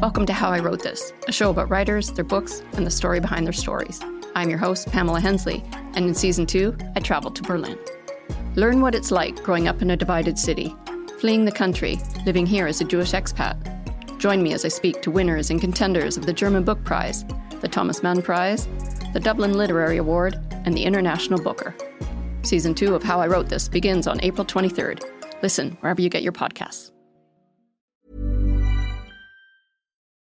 Welcome to How I Wrote This, a show about writers, their books, and the story behind their stories. I'm your host, Pamela Hensley, and in season two, I traveled to Berlin. Learn what it's like growing up in a divided city, fleeing the country, living here as a Jewish expat. Join me as I speak to winners and contenders of the German Book Prize, the Thomas Mann Prize, the Dublin Literary Award, and the International Booker. Season two of How I Wrote This begins on April 23rd. Listen wherever you get your podcasts.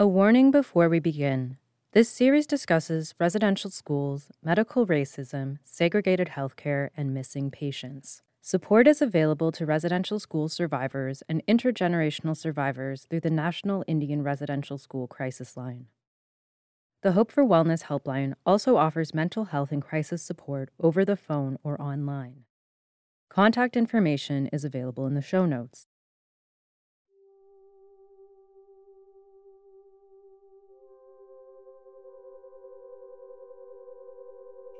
A warning before we begin. This series discusses residential schools, medical racism, segregated healthcare, and missing patients. Support is available to residential school survivors and intergenerational survivors through the National Indian Residential School Crisis Line. The Hope for Wellness Helpline also offers mental health and crisis support over the phone or online. Contact information is available in the show notes.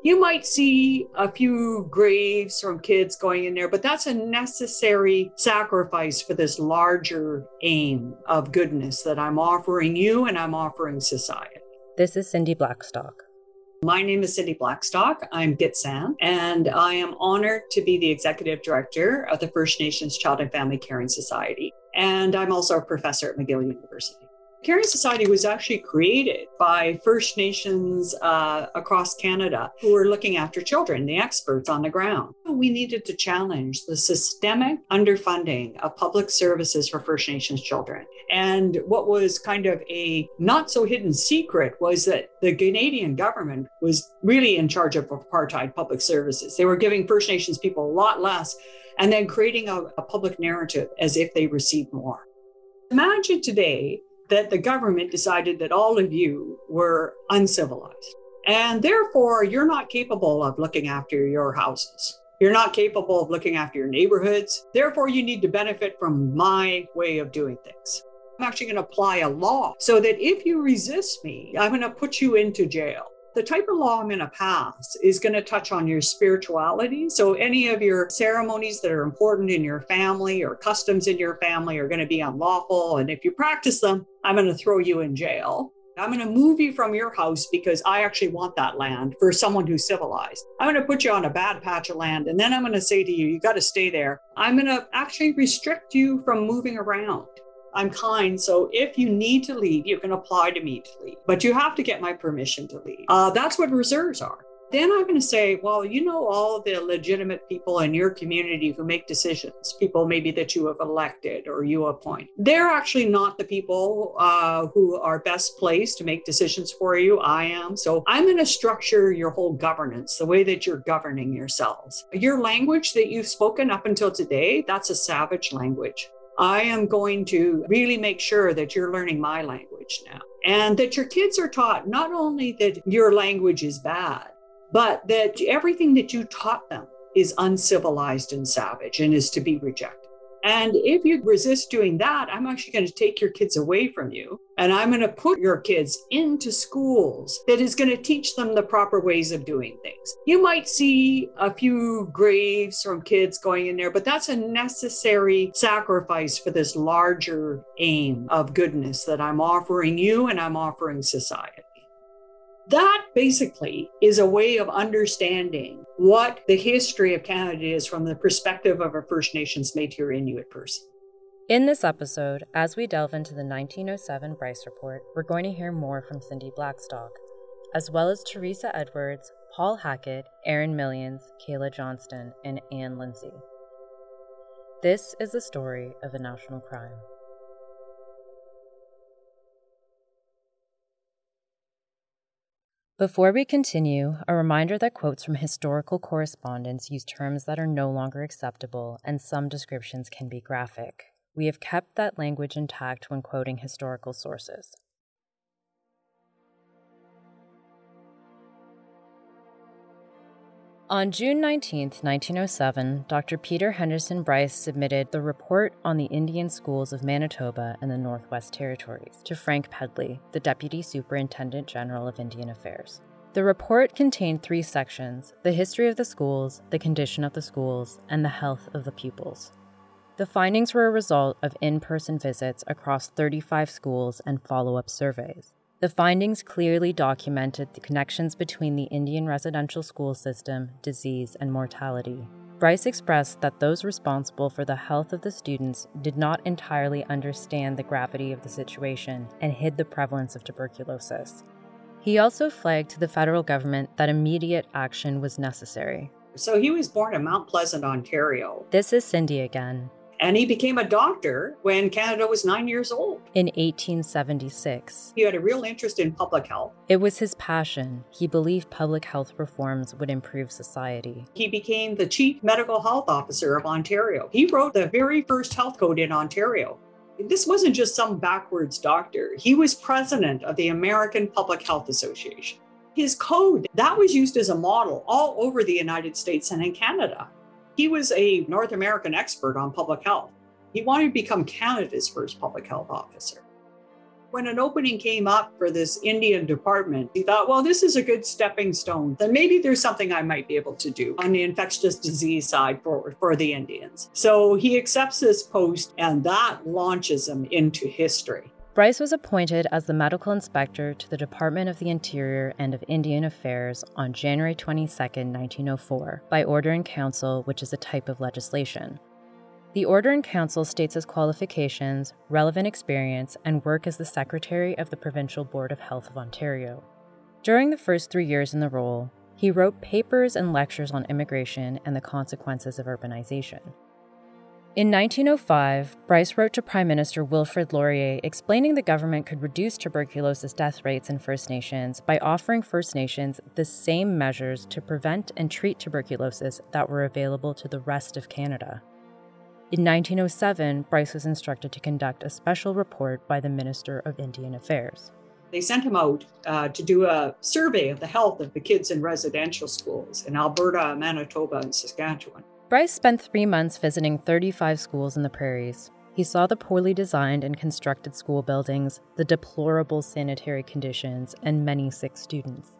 You might see a few graves from kids going in there, but that's a necessary sacrifice for this larger aim of goodness that I'm offering you and I'm offering society. This is Cindy Blackstock. My name is Cindy Blackstock. I'm Gitxsan, and I am honored to be the executive director of the First Nations Child and Family Caring Society. And I'm also a professor at McGill University. Caring Society was actually created by First Nations uh, across Canada who were looking after children, the experts on the ground. We needed to challenge the systemic underfunding of public services for First Nations children. And what was kind of a not so hidden secret was that the Canadian government was really in charge of apartheid public services. They were giving First Nations people a lot less and then creating a, a public narrative as if they received more. Imagine today that the government decided that all of you were uncivilized. And therefore, you're not capable of looking after your houses. You're not capable of looking after your neighborhoods. Therefore, you need to benefit from my way of doing things. I'm actually going to apply a law so that if you resist me, I'm going to put you into jail the type of law I'm going to pass is going to touch on your spirituality. So, any of your ceremonies that are important in your family or customs in your family are going to be unlawful. And if you practice them, I'm going to throw you in jail. I'm going to move you from your house because I actually want that land for someone who's civilized. I'm going to put you on a bad patch of land. And then I'm going to say to you, you got to stay there. I'm going to actually restrict you from moving around. I'm kind. So if you need to leave, you can apply to me to leave, but you have to get my permission to leave. Uh, that's what reserves are. Then I'm going to say, well, you know, all the legitimate people in your community who make decisions, people maybe that you have elected or you appoint, they're actually not the people uh, who are best placed to make decisions for you. I am. So I'm going to structure your whole governance the way that you're governing yourselves. Your language that you've spoken up until today, that's a savage language. I am going to really make sure that you're learning my language now and that your kids are taught not only that your language is bad, but that everything that you taught them is uncivilized and savage and is to be rejected. And if you resist doing that, I'm actually going to take your kids away from you. And I'm going to put your kids into schools that is going to teach them the proper ways of doing things. You might see a few graves from kids going in there, but that's a necessary sacrifice for this larger aim of goodness that I'm offering you and I'm offering society. That basically is a way of understanding what the history of Canada is from the perspective of a First Nations Métis or Inuit person. In this episode, as we delve into the 1907 Bryce Report, we're going to hear more from Cindy Blackstock, as well as Teresa Edwards, Paul Hackett, Erin Millions, Kaila Johnston, and Anne Lindsay. This is the story of a national crime. Before we continue, a reminder that quotes from historical correspondence use terms that are no longer acceptable and some descriptions can be graphic. we have kept that language intact when quoting historical sources. On June 19, 1907, Dr. Peter Henderson Bryce submitted the Report on the Indian Schools of Manitoba and the Northwest Territories to Frank Pedley, the Deputy Superintendent General of Indian Affairs. The report contained three sections the history of the schools, the condition of the schools, and the health of the pupils. The findings were a result of in person visits across 35 schools and follow up surveys. The findings clearly documented the connections between the Indian residential school system, disease, and mortality. Bryce expressed that those responsible for the health of the students did not entirely understand the gravity of the situation and hid the prevalence of tuberculosis. He also flagged to the federal government that immediate action was necessary. So he was born in Mount Pleasant, Ontario. This is Cindy again. And he became a doctor when Canada was nine years old. In 1876, He had a real interest in public health. it was his passion. He believed public health reforms would improve society. He became the chief medical health officer of Ontario. He wrote the very first health code in Ontario. This wasn't just some backwards doctor. He was president of the American Public Health Association. His code, that was used as a model all over the United States and in Canada. He was a North American expert on public health. He wanted to become Canada's first public health officer. When an opening came up for this Indian department, he thought, well, this is a good stepping stone. Then maybe there's something I might be able to do on the infectious disease side for, for the Indians. So he accepts this post, and that launches him into history. Bryce was appointed as the medical inspector to the Department of the Interior and of Indian Affairs on January 22, 1904, by Order in Council, which is a type of legislation. The Order in Council states his qualifications, relevant experience, and work as the Secretary of the Provincial Board of Health of Ontario. During the first three years in the role, he wrote papers and lectures on immigration and the consequences of urbanization. In 1905, Bryce wrote to Prime Minister Wilfrid Laurier explaining the government could reduce tuberculosis death rates in First Nations by offering First Nations the same measures to prevent and treat tuberculosis that were available to the rest of Canada. In 1907, Bryce was instructed to conduct a special report by the Minister of Indian Affairs. They sent him out uh, to do a survey of the health of the kids in residential schools in Alberta, Manitoba, and Saskatchewan. Bryce spent three months visiting 35 schools in the prairies. He saw the poorly designed and constructed school buildings, the deplorable sanitary conditions, and many sick students.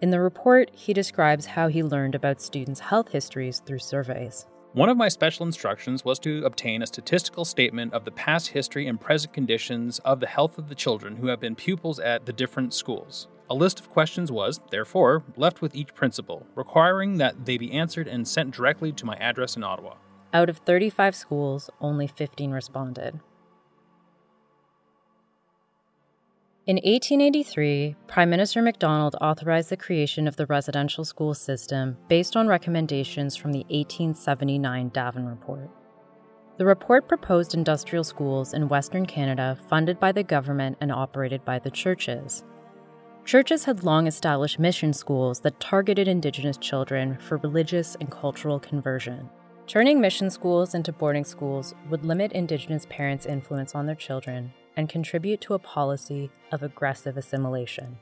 In the report, he describes how he learned about students' health histories through surveys. One of my special instructions was to obtain a statistical statement of the past history and present conditions of the health of the children who have been pupils at the different schools. A list of questions was, therefore, left with each principal, requiring that they be answered and sent directly to my address in Ottawa. Out of 35 schools, only 15 responded. In 1883, Prime Minister Macdonald authorized the creation of the residential school system based on recommendations from the 1879 Davin Report. The report proposed industrial schools in Western Canada funded by the government and operated by the churches. Churches had long established mission schools that targeted Indigenous children for religious and cultural conversion. Turning mission schools into boarding schools would limit Indigenous parents' influence on their children and contribute to a policy of aggressive assimilation.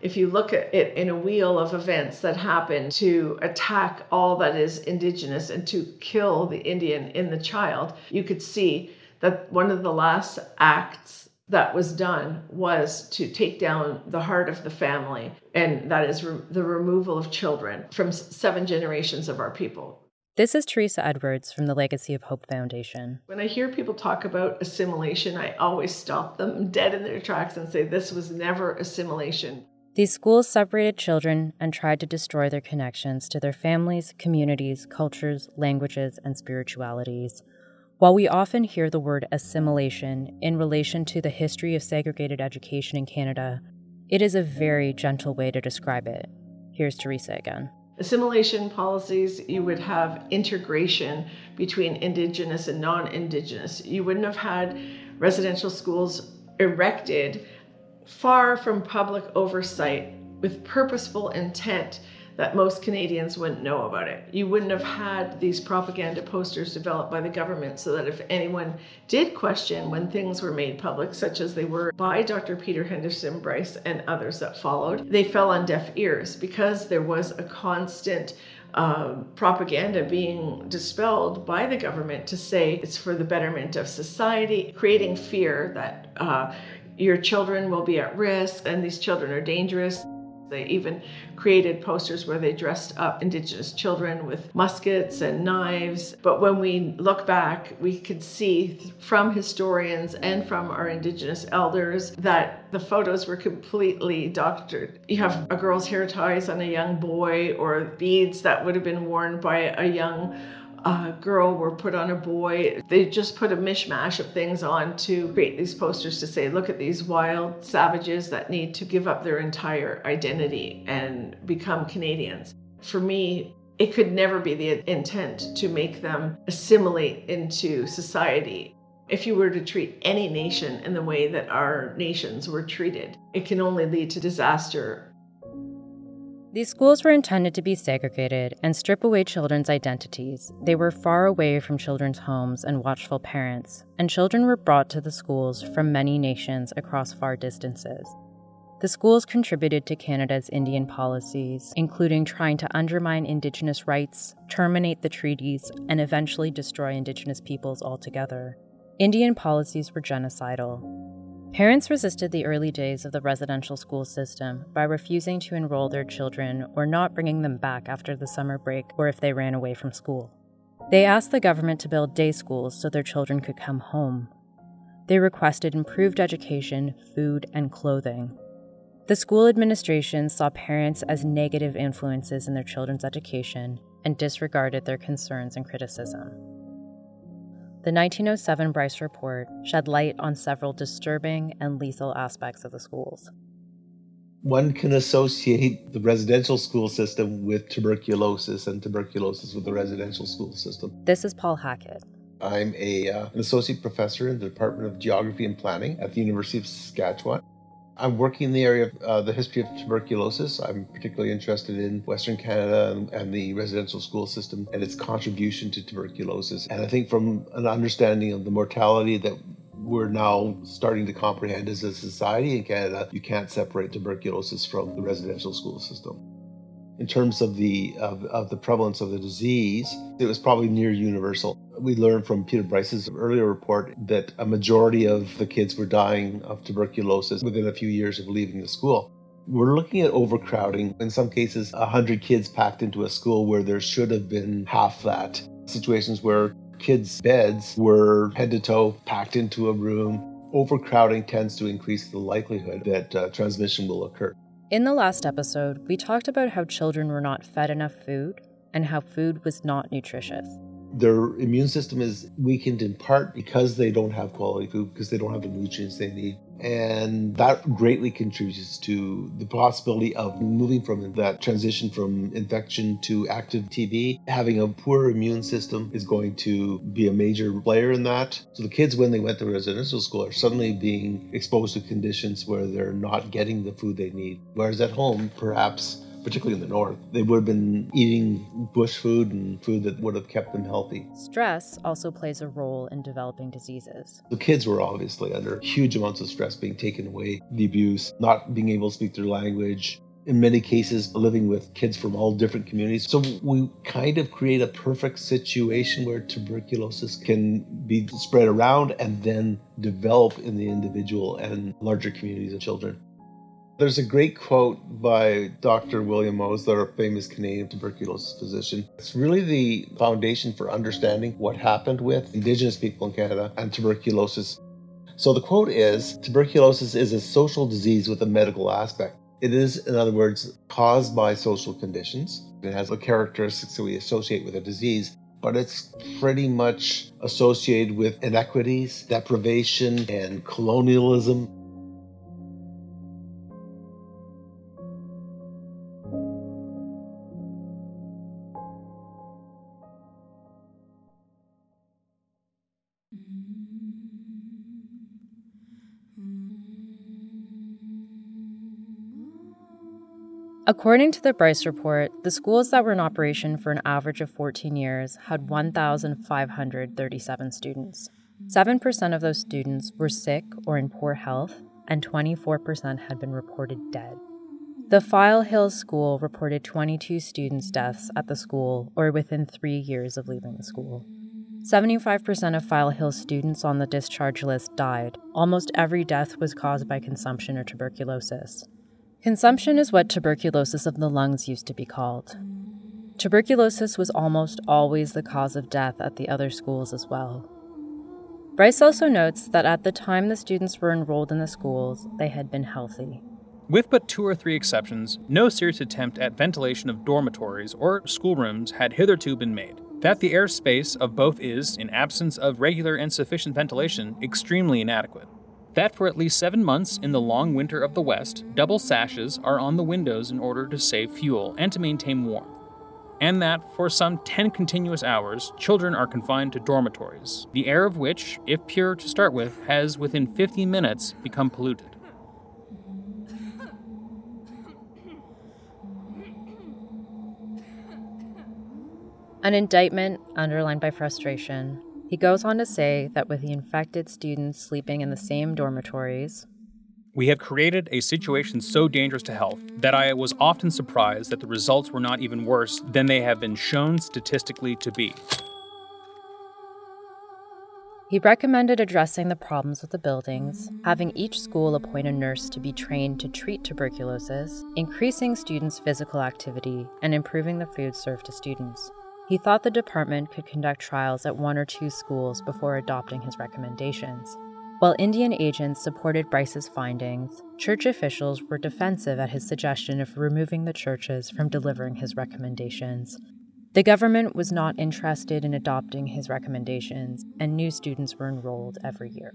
If you look at it in a wheel of events that happen to attack all that is Indigenous and to kill the Indian in the child, you could see that one of the last acts that was done was to take down the heart of the family, and that is re- the removal of children from seven generations of our people. This is Teresa Edwards from the Legacy of Hope Foundation. When I hear people talk about assimilation, I always stop them dead in their tracks and say, This was never assimilation. These schools separated children and tried to destroy their connections to their families, communities, cultures, languages, and spiritualities. While we often hear the word assimilation in relation to the history of segregated education in Canada, it is a very gentle way to describe it. Here's Teresa again. Assimilation policies, you would have integration between Indigenous and non Indigenous. You wouldn't have had residential schools erected far from public oversight with purposeful intent that most Canadians wouldn't know about it. You wouldn't have had these propaganda posters developed by the government so that if anyone did question when things were made public, such as they were by Dr. Peter Henderson Bryce and others that followed, they fell on deaf ears because there was a constant um, propaganda being dispelled by the government to say it's for the betterment of society, creating fear that uh, your children will be at risk and these children are dangerous. They even created posters where they dressed up Indigenous children with muskets and knives. But when we look back, we could see from historians and from our Indigenous elders that the photos were completely doctored. You have a girl's hair ties on a young boy, or beads that would have been worn by a young a girl were put on a boy. They just put a mishmash of things on to create these posters to say, look at these wild savages that need to give up their entire identity and become Canadians. For me, it could never be the intent to make them assimilate into society. If you were to treat any nation in the way that our nations were treated, it can only lead to disaster these schools were intended to be segregated and strip away children's identities. They were far away from children's homes and watchful parents, and children were brought to the schools from many nations across far distances. The schools contributed to Canada's Indian policies, including trying to undermine Indigenous rights, terminate the treaties, and eventually destroy Indigenous peoples altogether. Indian policies were genocidal, Parents resisted the early days of the residential school system by refusing to enroll their children or not bringing them back after the summer break or if they ran away from school. They asked the government to build day schools so their children could come home. They requested improved education, food, and clothing. The school administration saw parents as negative influences in their children's education and disregarded their concerns and criticism. The 1907 Bryce Report shed light on several disturbing and lethal aspects of the schools. One can associate the residential school system with tuberculosis and tuberculosis with the residential school system. This is Paul Hackett. I'm a, uh, an associate professor in the Department of Geography and Planning at the University of Saskatchewan. I'm working in the area of uh, the history of tuberculosis. I'm particularly interested in Western Canada and, and, the residential school system and its contribution to tuberculosis. And I think from an understanding of the mortality that we're now starting to comprehend as a society in Canada, you can't separate tuberculosis from the residential school system in terms of the of, of, the prevalence of the disease, it was probably near universal. We learned from Peter Bryce's earlier report that a majority of the kids were dying of tuberculosis within a few years of leaving the school. We're looking at overcrowding. In some cases, 100 kids packed into a school where there should have been half that. Situations where kids' beds were head to toe packed into a room. Overcrowding tends to increase the likelihood that uh, transmission will occur. In the last episode, we talked about how children were not fed enough food and how food was not nutritious. Their immune system is weakened in part because they don't have quality food, because they don't have the nutrients they need. And that greatly contributes to the possibility of moving from that transition from infection to active TB. Having a poor immune system is going to be a major player in that. So the kids, when they went to residential school, are suddenly being exposed to conditions where they're not getting the food they need. Whereas at home, perhaps particularly in the north, they would have been eating bush food and food that would have kept them healthy. Stress also plays a role in developing diseases. The kids were obviously under huge amounts of stress being taken away, the abuse, not being able to speak their language, in many cases living with kids from all different communities. So we kind of create a perfect situation where tuberculosis can be spread around and then develop in the individual and larger communities of children. There's a great quote by Dr. William Osler, a famous Canadian tuberculosis physician. It's really the foundation for understanding what happened with Indigenous people in Canada and tuberculosis. So the quote is Tuberculosis is a social disease with a medical aspect. It is, in other words, caused by social conditions. It has the characteristics that we associate with a disease, but it's pretty much associated with inequities, deprivation, and colonialism According to the Bryce report, the schools that were in operation for an average of 14 years had 1,537 students. 7% of those students were sick or in poor health, and 24% had been reported dead. The File Hills School reported 22 students' deaths at the school or within three years of leaving the school. 75% of File Hills students on the discharge list died. Almost every death was caused by consumption or tuberculosis. Consumption is what tuberculosis of the lungs used to be called. Tuberculosis was almost always the cause of death at the other schools as well. Bryce also notes that at the time the students were enrolled in the schools, they had been healthy. With but two or three exceptions, no serious attempt at ventilation of dormitories or schoolrooms had hitherto been made. That the air space of both is, in absence of regular and sufficient ventilation, extremely inadequate. That for at least seven months in the long winter of the West, double sashes are on the windows in order to save fuel and to maintain warmth and that for some 10 continuous hours, children are confined to dormitories, the air of which, if pure to start with, has within 15 minutes become polluted. An indictment underlined by frustration. He goes on to say that with the infected students sleeping in the same dormitories, we have created a situation so dangerous to health that I was often surprised that the results were not even worse than they have been shown statistically to be. He recommended addressing the problems with the buildings, having each school appoint a nurse to be trained to treat tuberculosis, increasing students' physical activity, and improving the food served to students. He thought the department could conduct trials at one or two schools before adopting his recommendations. While Indian agents supported Bryce's findings, church officials were defensive at his suggestion of removing the churches from delivering his recommendations. The government was not interested in adopting his recommendations, and new students were enrolled every year.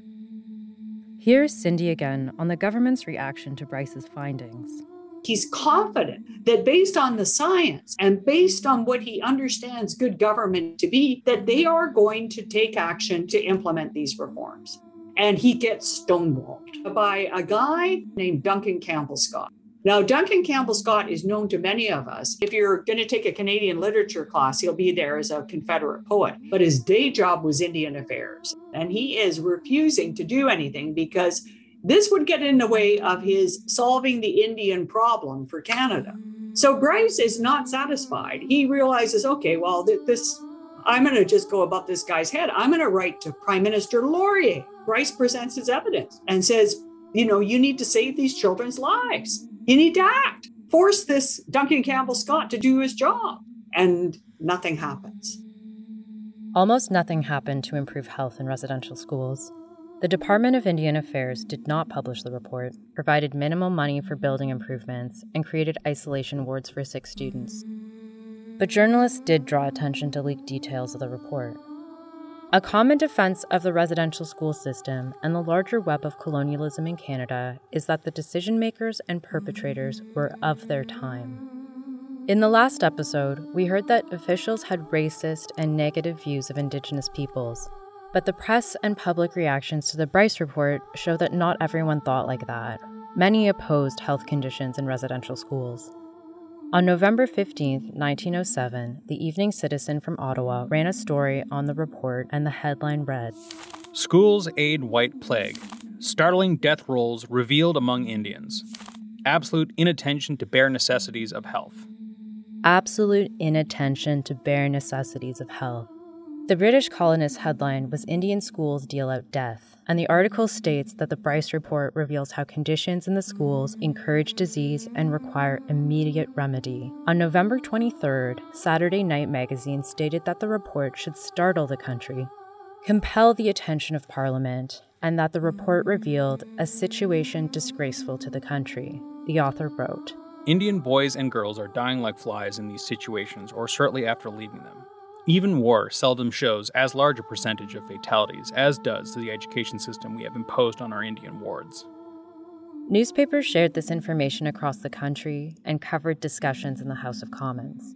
Here's Cindy again on the government's reaction to Bryce's findings. He's confident that based on the science and based on what he understands good government to be, that they are going to take action to implement these reforms and he gets stonewalled by a guy named Duncan Campbell Scott. Now, Duncan Campbell Scott is known to many of us. If you're going to take a Canadian literature class, he'll be there as a Confederate poet. But his day job was Indian affairs. And he is refusing to do anything because this would get in the way of his solving the Indian problem for Canada. So Bryce is not satisfied. He realizes, okay, well, this, I'm going to just go above this guy's head. I'm going to write to Prime Minister Laurier Bryce presents his evidence and says, you know, you need to save these children's lives. You need to act. Force this Duncan Campbell Scott to do his job. And nothing happens. Almost nothing happened to improve health in residential schools. The Department of Indian Affairs did not publish the report, provided minimal money for building improvements, and created isolation wards for sick students. But journalists did draw attention to leaked details of the report. A common defense of the residential school system and the larger web of colonialism in Canada is that the decision makers and perpetrators were of their time. In the last episode, we heard that officials had racist and negative views of Indigenous peoples, but the press and public reactions to the Bryce report show that not everyone thought like that. Many opposed health conditions in residential schools. On November 15, 1907, the Evening Citizen from Ottawa ran a story on the report, and the headline read Schools Aid White Plague Startling Death Rolls Revealed Among Indians. Absolute inattention to bare necessities of health. Absolute inattention to bare necessities of health. The British colonist headline was Indian Schools Deal Out Death, and the article states that the Bryce report reveals how conditions in the schools encourage disease and require immediate remedy. On November 23rd, Saturday Night magazine stated that the report should startle the country, compel the attention of Parliament, and that the report revealed a situation disgraceful to the country. The author wrote Indian boys and girls are dying like flies in these situations or shortly after leaving them. Even war seldom shows as large a percentage of fatalities as does the education system we have imposed on our Indian wards. Newspapers shared this information across the country and covered discussions in the House of Commons.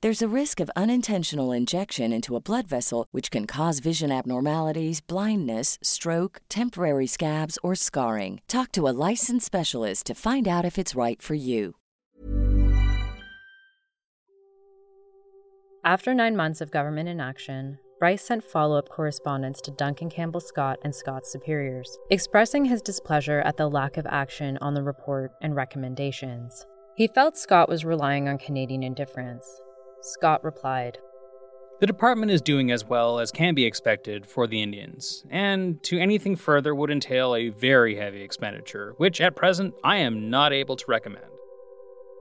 There's a risk of unintentional injection into a blood vessel, which can cause vision abnormalities, blindness, stroke, temporary scabs, or scarring. Talk to a licensed specialist to find out if it's right for you. After nine months of government inaction, Bryce sent follow up correspondence to Duncan Campbell Scott and Scott's superiors, expressing his displeasure at the lack of action on the report and recommendations. He felt Scott was relying on Canadian indifference. Scott replied, The department is doing as well as can be expected for the Indians, and to anything further would entail a very heavy expenditure, which at present I am not able to recommend.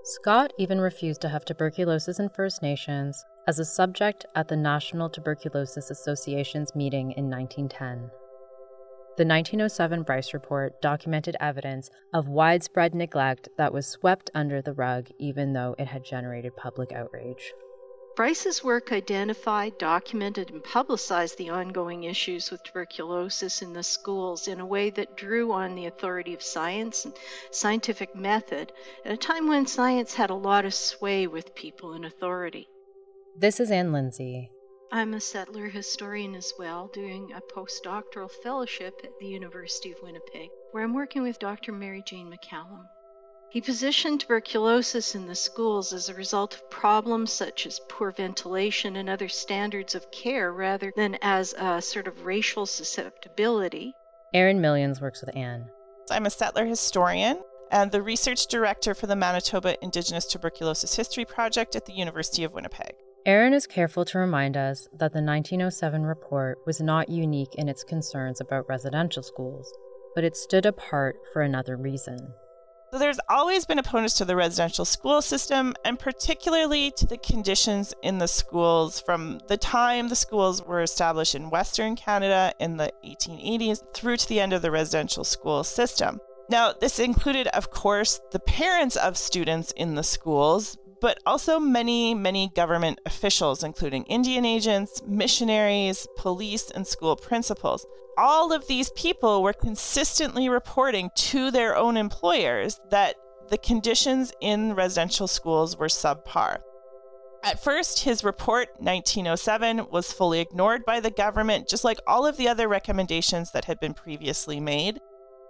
Scott even refused to have tuberculosis in First Nations as a subject at the National Tuberculosis Association's meeting in 1910. The 1907 Bryce Report documented evidence of widespread neglect that was swept under the rug even though it had generated public outrage. Bryce's work identified, documented, and publicized the ongoing issues with tuberculosis in the schools in a way that drew on the authority of science and scientific method at a time when science had a lot of sway with people in authority. This is Ann Lindsay. I'm a settler historian as well, doing a postdoctoral fellowship at the University of Winnipeg, where I'm working with Dr. Mary Jane McCallum. He positioned tuberculosis in the schools as a result of problems such as poor ventilation and other standards of care rather than as a sort of racial susceptibility. Erin Millions works with Anne. I'm a settler historian and the research director for the Manitoba Indigenous Tuberculosis History Project at the University of Winnipeg. Erin is careful to remind us that the 1907 report was not unique in its concerns about residential schools, but it stood apart for another reason. So there's always been opponents to the residential school system, and particularly to the conditions in the schools from the time the schools were established in Western Canada in the 1880s through to the end of the residential school system. Now, this included, of course, the parents of students in the schools, but also many, many government officials, including Indian agents, missionaries, police, and school principals. All of these people were consistently reporting to their own employers that the conditions in residential schools were subpar. At first, his report, 1907, was fully ignored by the government, just like all of the other recommendations that had been previously made.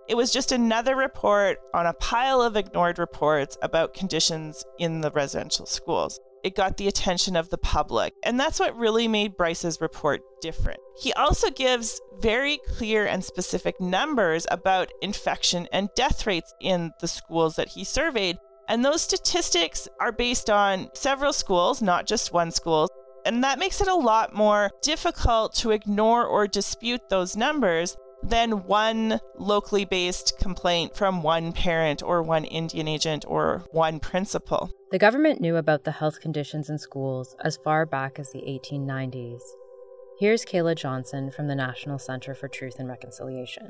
It was just another report on a pile of ignored reports about conditions in the residential schools. It got the attention of the public, and that's what really made Bryce's report different. He also gives very clear and specific numbers about infection and death rates in the schools that he surveyed, and those statistics are based on several schools, not just one school. And that makes it a lot more difficult to ignore or dispute those numbers than one locally based complaint from one parent or one Indian agent or one principal. The government knew about the health conditions in schools as far back as the 1890s. Here's Kaila Johnston from the National Center for Truth and Reconciliation.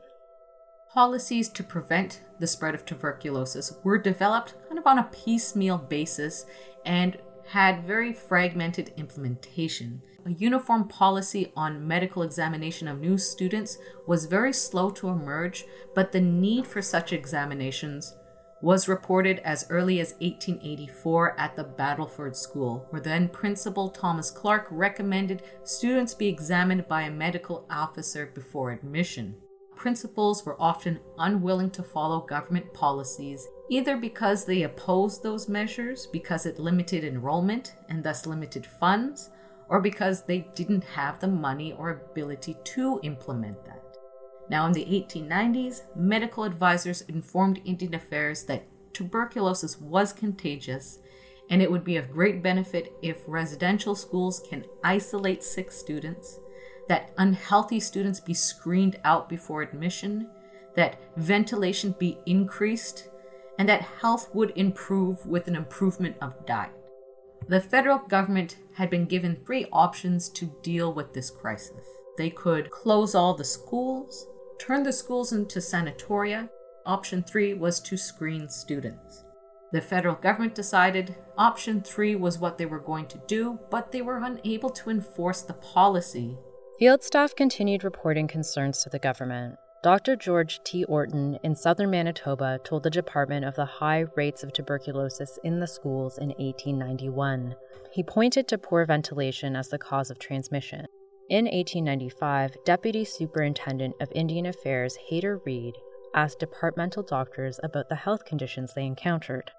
Policies to prevent the spread of tuberculosis were developed kind of on a piecemeal basis and had very fragmented implementation. A uniform policy on medical examination of new students was very slow to emerge, but the need for such examinations was reported as early as 1884 at the Battleford School, where then Principal Thomas Clark recommended students be examined by a medical officer before admission. Principals were often unwilling to follow government policies, either because they opposed those measures because it limited enrollment and thus limited funds, or because they didn't have the money or ability to implement that. Now, in the 1890s, medical advisors informed Indian Affairs that tuberculosis was contagious and it would be of great benefit if residential schools can isolate sick students, that unhealthy students be screened out before admission, that ventilation be increased, and that health would improve with an improvement of diet. The federal government had been given three options to deal with this crisis. They could close all the schools, turn the schools into sanatoria. Option three was to screen students. The federal government decided option three was what they were going to do, but they were unable to enforce the policy. Field staff continued reporting concerns to the government. Dr. George T. Orton in southern Manitoba told the department of the high rates of tuberculosis in the schools in 1891. He pointed to poor ventilation as the cause of transmission. In 1895, Deputy Superintendent of Indian Affairs Hayter Reed asked departmental doctors about the health conditions they encountered.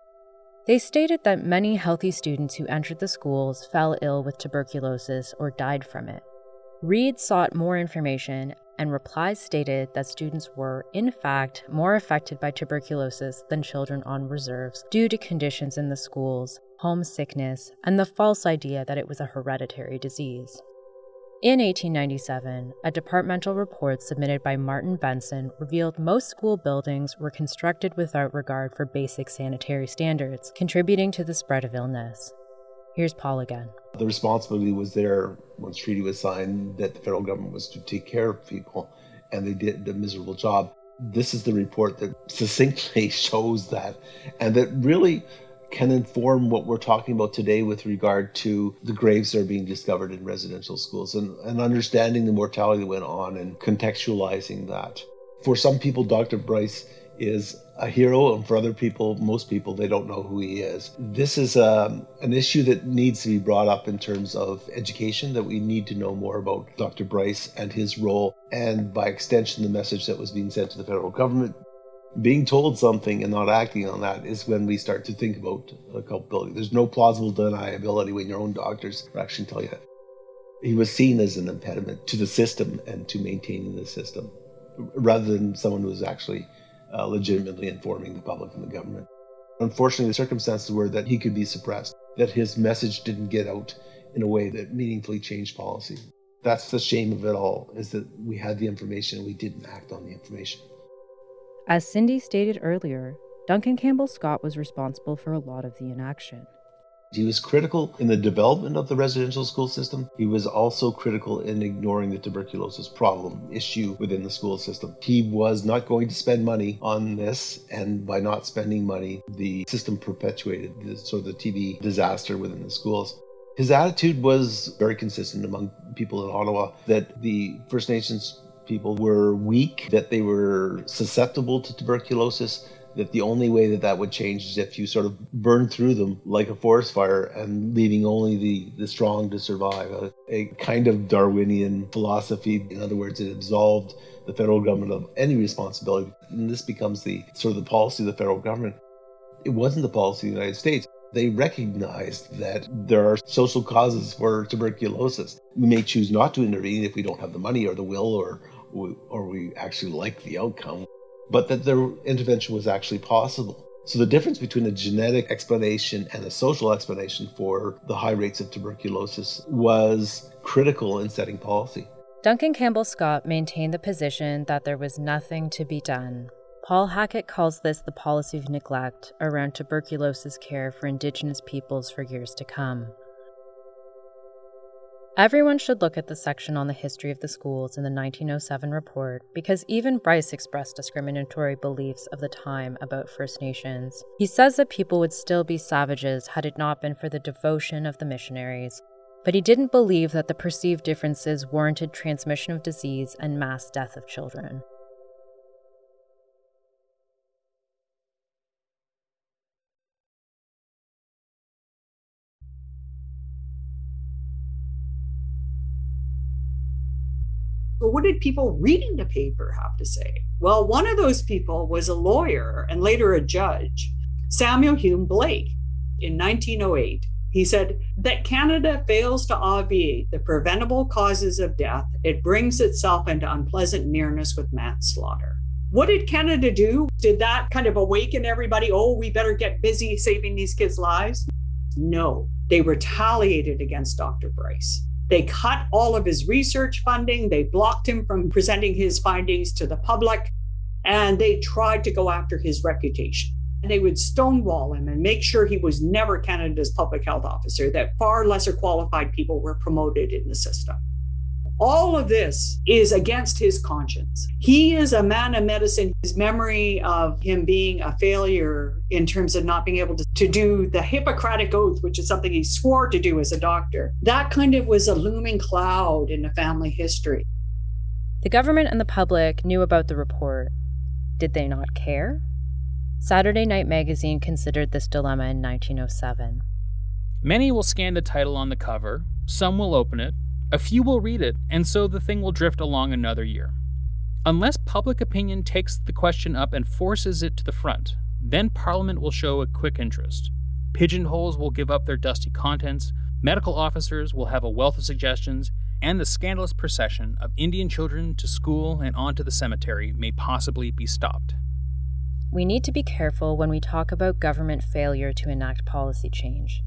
They stated that many healthy students who entered the schools fell ill with tuberculosis or died from it. Reed sought more information, and replies stated that students were, in fact, more affected by tuberculosis than children on reserves due to conditions in the schools, homesickness, and the false idea that it was a hereditary disease. In 1897, a departmental report submitted by Martin Benson revealed most school buildings were constructed without regard for basic sanitary standards, contributing to the spread of illness. Here's Paul again. The responsibility was there once treaty was signed that the federal government was to take care of people, and they did a miserable job. This is the report that succinctly shows that, and that really can inform what we're talking about today with regard to the graves that are being discovered in residential schools and, and understanding the mortality that went on and contextualizing that. For some people, Dr. Bryce is a hero, and for other people, most people, they don't know who he is. This is um, an issue that needs to be brought up in terms of education, that we need to know more about Dr. Bryce and his role, and by extension, the message that was being sent to the federal government being told something and not acting on that is when we start to think about culpability. There's no plausible deniability when your own doctors actually tell you that. He was seen as an impediment to the system and to maintaining the system, rather than someone who was actually uh, legitimately informing the public and the government. Unfortunately, the circumstances were that he could be suppressed, that his message didn't get out in a way that meaningfully changed policy. That's the shame of it all, is that we had the information and we didn't act on the information. As Cindy stated earlier, Duncan Campbell Scott was responsible for a lot of the inaction. He was critical in the development of the residential school system. He was also critical in ignoring the tuberculosis problem issue within the school system. He was not going to spend money on this, and by not spending money, the system perpetuated the, sort of the TB disaster within the schools. His attitude was very consistent among people in Ottawa that the First Nations people were weak, that they were susceptible to tuberculosis, that the only way that that would change is if you sort of burn through them like a forest fire and leaving only the, the strong to survive. A, a kind of Darwinian philosophy. In other words, it absolved the federal government of any responsibility. And this becomes the sort of the policy of the federal government. It wasn't the policy of the United States. They recognized that there are social causes for tuberculosis. We may choose not to intervene if we don't have the money or the will or, or we actually like the outcome, but that their intervention was actually possible. So the difference between a genetic explanation and a social explanation for the high rates of tuberculosis was critical in setting policy. Duncan Campbell Scott maintained the position that there was nothing to be done. Paul Hackett calls this the policy of neglect around tuberculosis care for Indigenous peoples for years to come. Everyone should look at the section on the history of the schools in the 1907 report because even Bryce expressed discriminatory beliefs of the time about First Nations. He says that people would still be savages had it not been for the devotion of the missionaries, but he didn't believe that the perceived differences warranted transmission of disease and mass death of children. What did people reading the paper have to say? Well, one of those people was a lawyer and later a judge, Samuel Hume Blake, in 1908. He said that Canada fails to obviate the preventable causes of death. It brings itself into unpleasant nearness with manslaughter. What did Canada do? Did that kind of awaken everybody? Oh, we better get busy saving these kids' lives? No, they retaliated against Dr. Bryce. They cut all of his research funding, they blocked him from presenting his findings to the public, and they tried to go after his reputation. And they would stonewall him and make sure he was never Canada's public health officer, that far lesser qualified people were promoted in the system. All of this is against his conscience. He is a man of medicine. His memory of him being a failure in terms of not being able to, to do the Hippocratic Oath, which is something he swore to do as a doctor, that kind of was a looming cloud in the family history. The government and the public knew about the report. Did they not care? Saturday Night Magazine considered this dilemma in 1907. Many will scan the title on the cover, some will open it, a few will read it, and so the thing will drift along another year. Unless public opinion takes the question up and forces it to the front, then Parliament will show a quick interest. Pigeonholes will give up their dusty contents, medical officers will have a wealth of suggestions, and the scandalous procession of Indian children to school and onto the cemetery may possibly be stopped. We need to be careful when we talk about government failure to enact policy change.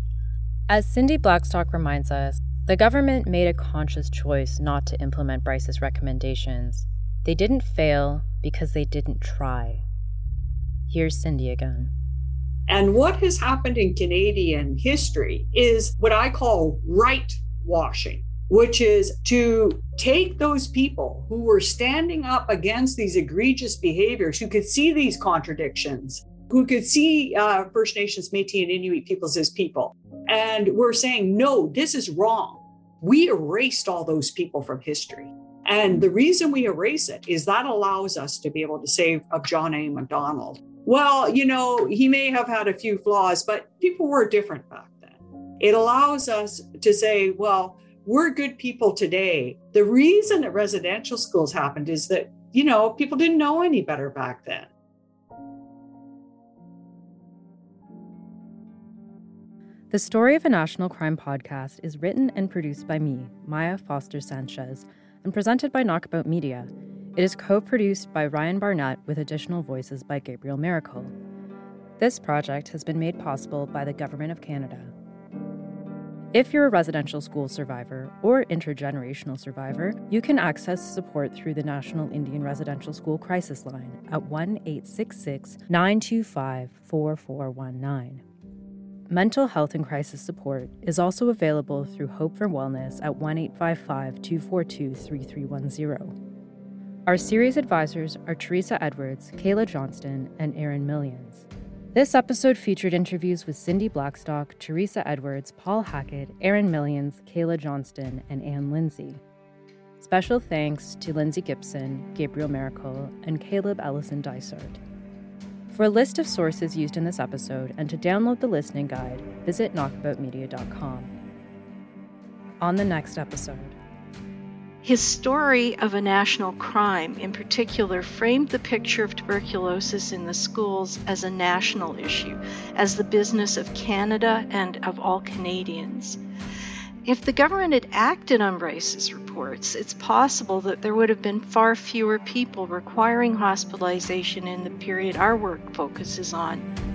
As Cindy Blackstock reminds us, the government made a conscious choice not to implement Bryce's recommendations. They didn't fail because they didn't try. Here's Cindy again. And what has happened in Canadian history is what I call right washing, which is to take those people who were standing up against these egregious behaviors, who could see these contradictions, who could see uh, First Nations, Metis, and Inuit peoples as people, and we're saying, no, this is wrong. We erased all those people from history. And the reason we erase it is that allows us to be able to say of John A. Macdonald, well, you know, he may have had a few flaws, but people were different back then. It allows us to say, well, we're good people today. The reason that residential schools happened is that, you know, people didn't know any better back then. The Story of a National Crime podcast is written and produced by me, Maia Foster Sanchez, and presented by Knockabout Media. It is co produced by Ryan Barnett with additional voices by Gabriel Maracle. This project has been made possible by the Government of Canada. If you're a residential school survivor or intergenerational survivor, you can access support through the National Indian Residential School Crisis Line at 1 866 925 4419. Mental health and crisis support is also available through Hope for Wellness at 1 855 242 3310. Our series advisors are Teresa Edwards, Kaila Johnston, and Erin Millions. This episode featured interviews with Cindy Blackstock, Teresa Edwards, Paul Hackett, Erin Millions, Kaila Johnston, and Ann Lindsay. Special thanks to Lindsay Gibson, Gabriel Maracle, and Caleb Ellison Dysart. For a list of sources used in this episode and to download the listening guide, visit knockaboutmedia.com. On the next episode, his story of a national crime, in particular, framed the picture of tuberculosis in the schools as a national issue, as the business of Canada and of all Canadians. If the government had acted on Bryce's reports, it's possible that there would have been far fewer people requiring hospitalization in the period our work focuses on.